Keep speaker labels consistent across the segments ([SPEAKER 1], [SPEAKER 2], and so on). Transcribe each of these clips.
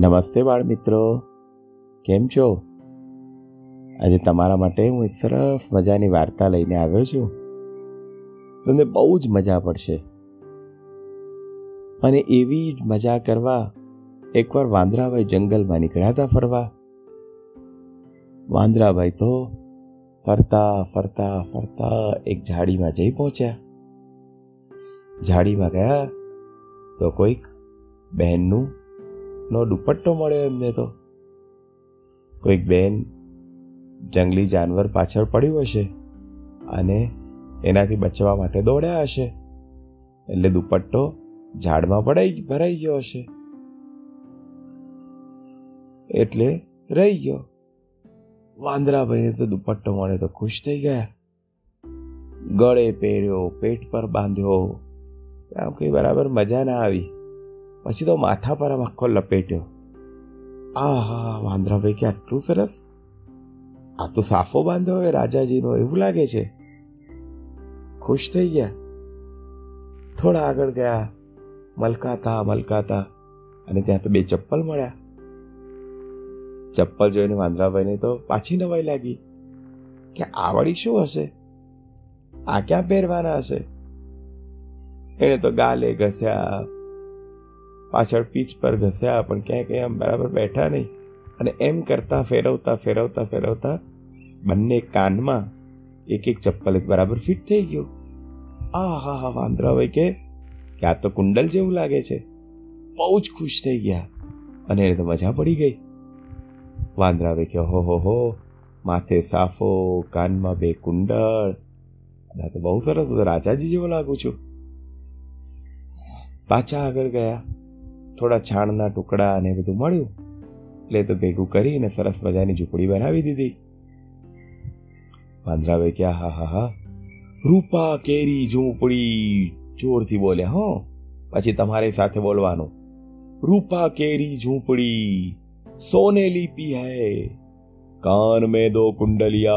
[SPEAKER 1] નમસ્તે બાળ મિત્રો કેમ છો? આજે તમારા માટે હું એક સરસ મજાની વાર્તા લઈને આવ્યો છું. તમને બહુ જ મજા પડશે. અને એવી જ મજા કરવા એકવાર વાંદરાભાઈ જંગલમાં નીકળ્યા હતા ફરવા. વાંદરાભાઈ તો ફરતા ફરતા ફરતા એક ઝાડીમાં જઈ પહોંચ્યા. ઝાડીમાં ગયા તો કોઈક બહેનનું નો દુપટ્ટો મળ્યો એમને તો. કોઈક બેન જંગલી જાનવર પાછળ પડ્યું હશે અને એનાથી બચવા માટે દોડ્યા હશે. એટલે દુપટ્ટો ઝાડમાં પડાઈ ભરાઈ ગયો હશે. એટલે રહી ગયો. વાંદરાભાઈને તો દુપટ્ટો મળે તો ખુશ થઈ ગયા. ગળે પહેર્યો, પેટ પર બાંધ્યો. આમ કઈ બરાબર મજા ના આવી. પછી તો માથા પર આમ આખો લપેટ્યો આ હા વાંદરાભાઈ, કે આટલું સરસ? આ તો સાફો બાંધ્યો હવે રાજાજીનો, એવું લાગે છે? ખુશ થઈ ગયા? થોડા આગળ ગયા. મલકાતા મલકાતા. અને ત્યાં તો બે ચપ્પલ મળ્યા. ચપ્પલ જોઈને વાંદરાભાઈને તો પાછી નવાઈ લાગી. કે આ વળી શું હશે? આ ક્યાં પહેરવાના હશે? એણે તો ગાલે ઘસ્યા. પાછળ પીઠ પર ઘસ્યા, પણ ક્યાંય આમ બરાબર બેઠા નહીં. અને એમ કરતા ફેરવતા ફેરવતા ફેરવતા બંને કાનમાં એક એક ચપ્પલ બરાબર ફિટ થઈ ગયું. આ હા હા વાંદરાભાઈ કે આ તો કુંડલ જેવું લાગે છે. બહુ જ ખુશ થઈ ગયા અને એને તો મજા પડી ગઈ. વાંદરાભાઈ કે હો હો હો, માથે સાફો, કાનમાં બે કુંડળ. અને તો બહુ સરસ રાજાજી જેવો લાગુ છું. પાછા આગળ ગયા. થોડા છાણના ટુકડા અને બધું મળ્યું. એટલે તો ભેગું કરીને સરસ મજાની ઝૂંપડી બનાવી દીધી. વાંદરાવે ક્યાં, હા હા હા. રૂપા કેરી ઝૂંપડી, જોરથી બોલ્યા, હો. પછી તમારે સાથે બોલવાનું. રૂપા કેરી ઝૂંપડી, સોને લીપી હૈ. કાન મેં દો કુંડલિયા,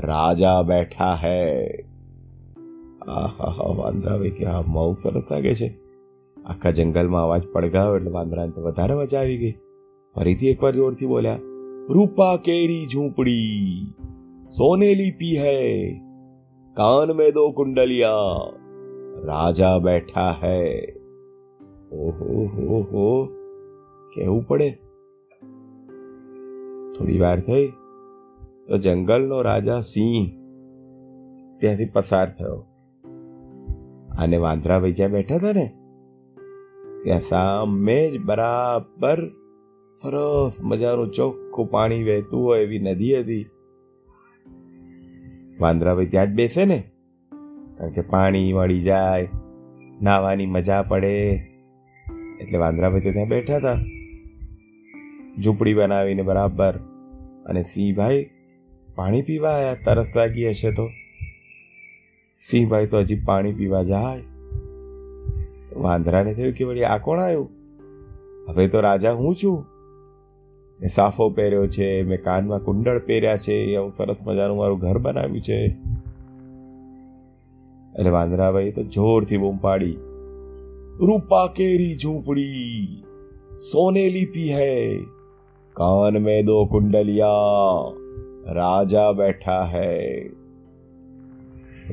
[SPEAKER 1] રાજા બેઠા હૈ. આહા વાંદરાવે ક્યાં હા મઉ સરસ લાગે છે. આખા જંગલમાં અવાજ પડગાવ્યો એટલે વાંદરાને તો વધારે મજા આવી ગઈ. ફરીથી એકવાર જોરથી બોલ્યા, રૂપા કેરી ઝૂંપડી, સોનેલી પી હૈ કાન મેં દો કુંડલિયા, રાજા બેઠા હૈ. ઓહો, હો હો, કેવું પડે? થોડી વાર થઈ, તો જંગલનો રાજા સિંહ ત્યાંથી પસાર થયો. અને વાંદરા ભાઈ બેઠા હતા ને ત્યાં સામે જ બરાબર સરસ મજાનું ચોખ્ખું પાણી વહેતું હોય એવી નદી હતી. વાંદરાભાઈ ત્યાં જ બેસે ને? કારણ કે પાણી વળી જાય નાવાની મજા પડે. એટલે વાંદરાભાઈ તો ત્યાં બેઠા હતા. ઝૂંપડી બનાવીને બરાબર. અને સિંહભાઈ પાણી પીવા આવ્યા તરસ લાગી હશે તો. સિંહભાઈ તો હજી પાણી પીવા જાય. વાંદરાને થયું કે વળી આ કોણ આવ્યું? હવે તો રાજા હું છું. મેં સાફો પહેર્યો છે, મેં કાનમાં કુંડળ પહેર્યા છે આવું સરસ મજાનું મારું ઘર બનાવ્યું છે. એટલે વાંદરાભાઈ તો જોરથી બૂમ પાડી. રૂપા કેરી ઝૂંપડી, સોને પી હૈ. કાન મેં દો કુંડલિયા, રાજા બેઠા હૈ.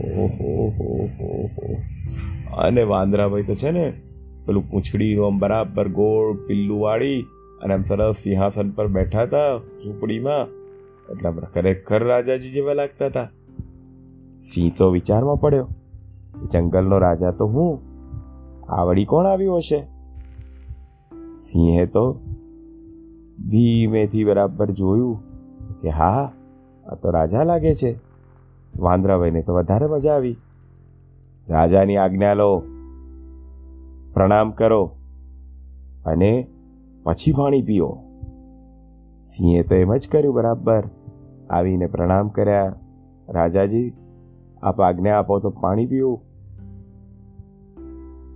[SPEAKER 1] ઓહો હો. અને વાંદરાભાઈ તો છે ને પેલું પૂંછડીનું આમ બરાબર ગોળ પિલ્લું વાળી અને આમ સરસ સિંહાસન પર બેઠા હતા ઝૂંપડીમાં. એટલે ખરેખર રાજાજી જેવા લાગતા હતા. સિંહ તો વિચારમાં પડ્યો જંગલનો રાજા તો હું. આવડી કોણ આવ્યું હશે? સિંહે તો ધીમેથી બરાબર જોયું કે હા, આ તો રાજા લાગે છે. વાંદરાભાઈને તો વધારે મજા આવી. રાજાની આજ્ઞા લો, પ્રણામ કરો અને પછી પાણી પીઓ. સિંહે તો એમ જ કર્યું બરાબર. આવીને પ્રણામ કર્યા. રાજાજી, આપ આજ્ઞા આપો તો પાણી પીવું.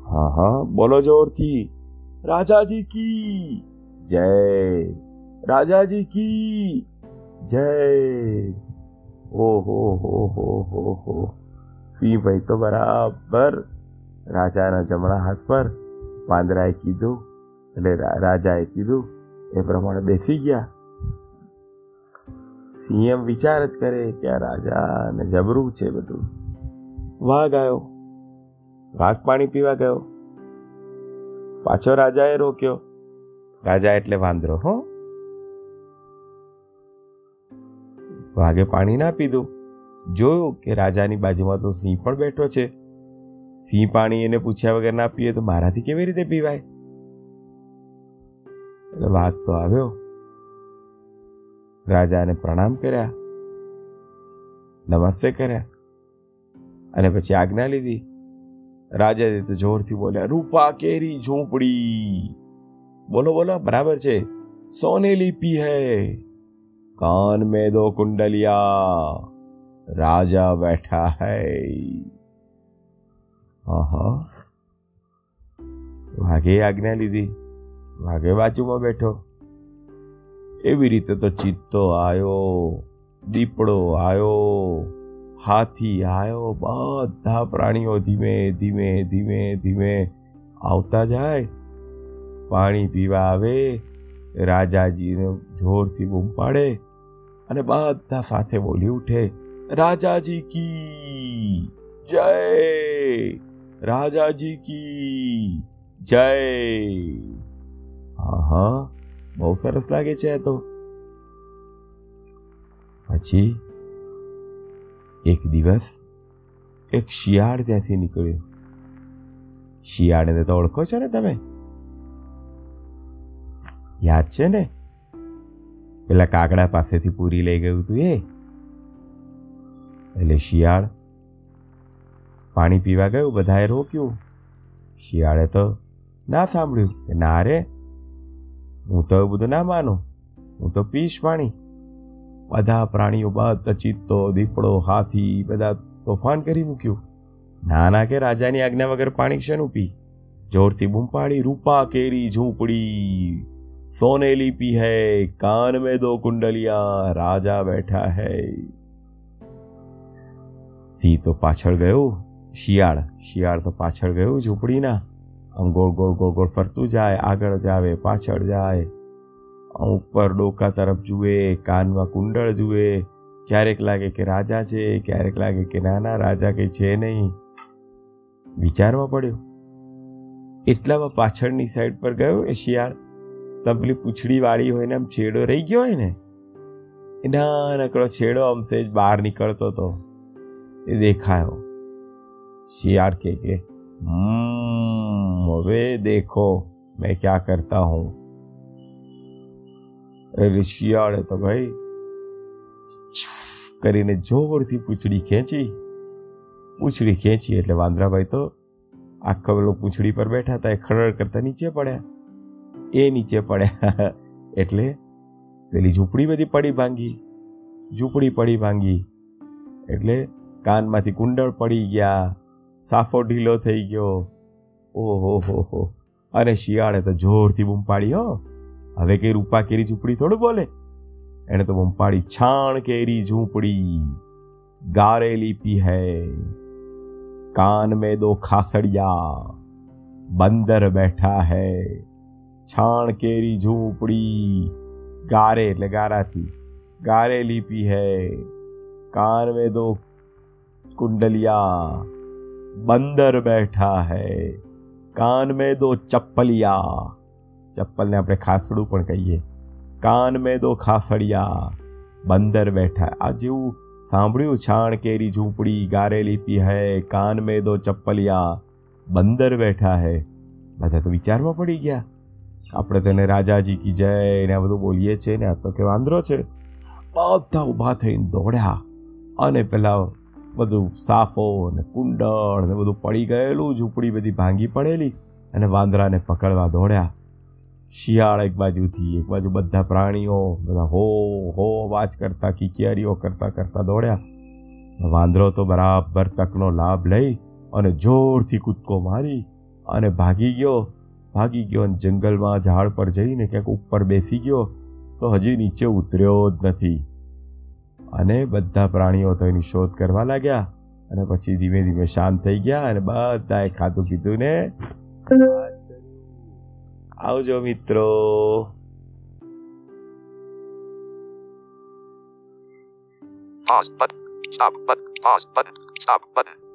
[SPEAKER 1] હા હા, બોલો જોરથી. રાજાજી કી. જય. રાજાજી કી. જય. ઓહો, હો હો હો હો. સિંહભાઈ તો બરાબર રાજાના જમણા હાથ પર વાંદરાએ કીધું એટલે રાજાએ કીધું, એ પ્રમાણે બેસી ગયા. સીએમ વિચાર જ કરે કે આ રાજાને જબરું છે બધું. વાઘ આવ્યો વાઘ પાણી પીવા ગયો. પાછો રાજાએ રોક્યો. રાજા એટલે વાંદરો, હો. વાઘે પાણી ના પીધું. જોયું કે રાજાની બાજુમાં તો સિંહ પણ બેઠો છે. સિંહ પાણી એને પૂછ્યા વગર ના પીએ તો મારાથી કેવી રીતે પીવાય? એટલે વાત તો આવ્યો. રાજાને પ્રણામ કર્યા. નમસ્તે કર્યા. અને પછી આજ્ઞા લીધી. રાજા તો જોરથી બોલ્યા, રૂપા કેરી ઝૂંપડી. બોલો બોલો, બરાબર છે. સોને પી હૈ. કાન મેદો કુંડલિયા. राजा बैठा है હા વાઘે આજ્ઞા લીધી વાઘે બાજુમાં બેઠો એવી રીતે તો ચિત્તો આવ્યો દીપડો આવ્યો હાથી આવ્યો બધા પ્રાણીઓ ધીમે ધીમે ધીમે ધીમે આવતા જાય પાણી પીવા આવે રાજાજીને જોરથી બૂમ પાડે અને બધા સાથે બોલી ઉઠે રાજાજી કી જય રાજાજી કી જય હા હા બહુ સરસ લાગે છે તો પછી એક દિવસ એક શિયાળ ત્યાંથી નીકળ્યો શિયાળને તો ઓળખો છો ને તમે યાદ છે ને પેલા કાગડા પાસેથી પૂરી લઈ ગયું તું એ? એટલે શિયાળ. પાણી પીવા ગયું, બધાએ રોક્યું. શિયાળે તો ના સાંભળ્યું કે ના રે. હું તો બધું ના માનું. હું તો પીશ પાણી. બધા પ્રાણીઓ બધા ચિત્તો, દીપડો, હાથી, બધા તોફાન કરી મૂક્યું. નાના કે રાજાની આજ્ઞા વગર પાણી શેનું પી? જોરથી બૂંપાડી રૂપા, કેરી, ઝૂંપડી સોને લીપી હૈ, કાન મેં દો કુંડલિયા, રાજા બેઠા હૈ. સિંહ તો પાછળ ગયો, શિયાળ. શિયાળ તો પાછળ ગયો, ઝૂંપડીના. આમ ગોળ ગોળ ગોળ ગોળ ફરતું જાય, આગળ જાવે, પાછળ જાય. ઉપર ડોકા તરફ જુએ, કાનમાં કુંડળ જુએ. ક્યારેક લાગે કે રાજા છે, ક્યારેક લાગે કે નાના, રાજા કંઈ છે નહીં. વિચારમાં પડ્યો, એટલામાં પાછળની સાઈડ પર ગયો એ શિયાળ. તબલી પૂંછડી વાળી હોય ને, આમ છેડો રહી ગયો હોય ને, એ નાનકડો છેડો આમ સેજ બહાર નીકળતો હતો એ દેખાયો. શિયાળ કે કે હવે દેખો, મેં ક્યાં કરતા હું એટલે શિયાળે તો ભાઈ કરીને જોરથી પૂંછડી ખેંચી પૂંછડી ખેંચી એટલે વાંદરાભાઈ તો આખા પેલો પૂંછડી પર બેઠા હતા, એ ખરડ કરતા નીચે પડ્યા. એ નીચે પડ્યા, એટલે પેલી ઝૂંપડી બધી પડી ભાંગી, ઝૂંપડી પડી ભાંગી, એટલે કાનમાંથી કુંડળ પડી ગયા. સાફો ઢીલો થઈ ગયો. ઓહો હો હો. અને શિયાળે તો જોરથી બૂમ પાડી, હો. હવે કઈ રૂપા કેરી ઝૂંપડી થોડું બોલે. એણે તો બૂમ પાડી છાણ કેરી ઝૂંપડી. ગારેલી પી હૈ કાન મેં દો ખાસડિયા. બંદર બેઠા હૈ. છાણ કેરી ઝૂંપડી. ગારે એટલે ગારાથી. ગારે પી હૈ કાન મેં દો कुंडलिया બંદર બેઠા હૈ કાન में दो ચપ્પલિયા ચપ્પલને આપણે ખાસડું પણ કહીએ કાન में दो ખાસડિયા બંદર બેઠા આ જેવું સાંભળ્યું છાણ કેરી ઝૂંપડી ગારે લીપી હૈ કાન में दो ચપ્પલિયા બંદર બેઠા હૈ બધા તો વિચારમાં પડી ગયા આપણે તેને રાજાજી કી જય ને આ બધું બોલીએ છીએ ને આ તો કે વાંદરો છે બધા ઊભા થઈને દોડ્યા અને પેલા બધું સાફો ને કુંડળ ને બધું પડી ગયેલું, ઝૂંપડી બધી ભાંગી પડેલી અને વાંદરાને પકડવા દોડ્યા. શિયાળ એક બાજુથી એક બાજુ બધા પ્રાણીઓ, બધા હો હો, વાચ કરતા કિકિયારીઓ કરતા કરતા દોડ્યા. વાંદરો તો બરાબર તકનો લાભ લઈ અને જોરથી કૂદકો મારી અને ભાગી ગયો. ભાગી ગયો અને જંગલમાં ઝાડ પર જઈને ક્યાંક ઉપર બેસી ગયો. તો હજી નીચે ઉતર્યો જ નથી. અને બધા પ્રાણીઓ તેની શોધ કરવા લાગ્યા અને પછી ધીમે ધીમે શાંત થઈ ગયા અને બધાએ ખાધું પીધું ને આવજો મિત્રો
[SPEAKER 2] Pause button. Stop button. Pause button. Stop button.